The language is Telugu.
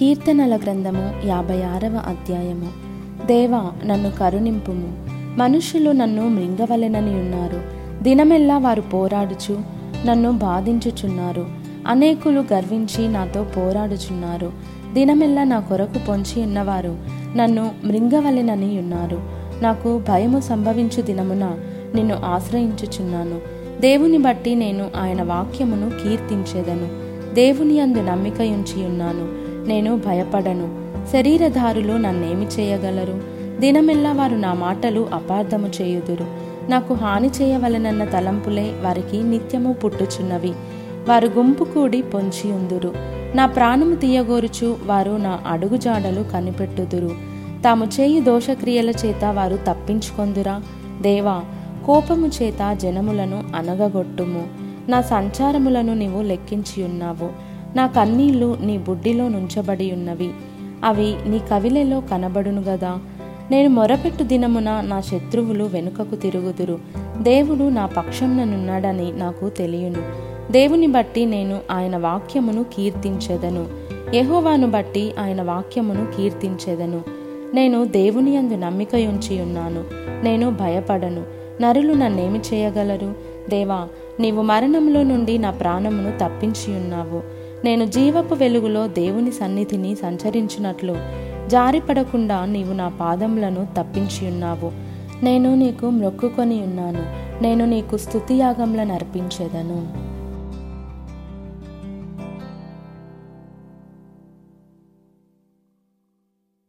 కీర్తనల గ్రంథము యాభై ఆరవ అధ్యాయము. దేవా నన్ను కరుణింపుము. మనుషులు నన్ను మృంగవలెనని ఉన్నారు. దినమెల్లా వారు పోరాడుచు నన్ను బాధించుచున్నారు. అనేకులు గర్వించి నాతో పోరాడుచున్నారు. దినమెల్లా నా కొరకు పొంచి ఉన్నవారు నన్ను మృంగవలెనని ఉన్నారు. నాకు భయము సంభవించు దినమున నిన్ను ఆశ్రయించుచున్నాను. దేవుని బట్టి నేను ఆయన వాక్యమును కీర్తించేదను. దేవుని అందు నమ్మిక ఉంచి ఉన్నాను నేను భయపడను. శరీరధారులు నన్నేమి చేయగలరు? దినమెల్లా వారు నా మాటలు అపార్థము చేయుదురు. నాకు హాని చేయవలనన్న తలంపులే వారికి నిత్యము పుట్టుచున్నవి. వారు గుంపు కూడి పొంచి ఉందురు నా ప్రాణము తీయగోరుచు వారు నా అడుగుజాడలు కనిపెట్టుదురు. తాము చేయి దోషక్రియల చేత వారు తప్పించుకొందురా? దేవా కోపము చేత జనములను అనగగొట్టుము. నా సంచారములను నీవు లెక్కించి ఉన్నావు. నా కన్నీళ్ళు నీ బుడ్డిలో నుంచబడి ఉన్నవి. అవి నీ కవిలెలో కనబడును గదా. నేను మొరపెట్టు దినమున నా శత్రువులు వెనుకకు తిరుగుదురు. దేవుడు నా పక్షంననున్నాడని నాకు తెలియను. దేవుని బట్టి నేను ఆయన వాక్యమును కీర్తించెదను. యహోవాను బట్టి ఆయన వాక్యమును కీర్తించెదను. నేను దేవుని అందు నమ్మిక ఉంచి ఉన్నాను. నేను భయపడను. నరులు నన్నేమి చేయగలరు? దేవా నీవు మరణంలో నుండి నా ప్రాణమును తప్పించి ఉన్నావు. నేను జీవపు వెలుగులో దేవుని సన్నిధిని సంచరించినట్లు. జారిపడకుండా నీవు నా పాదములను తప్పించి ఉన్నావు. నేను నీకు మ్రొక్కుకొని ఉన్నాను. నేను నీకు స్తుతియాగంలను అర్పించేదను.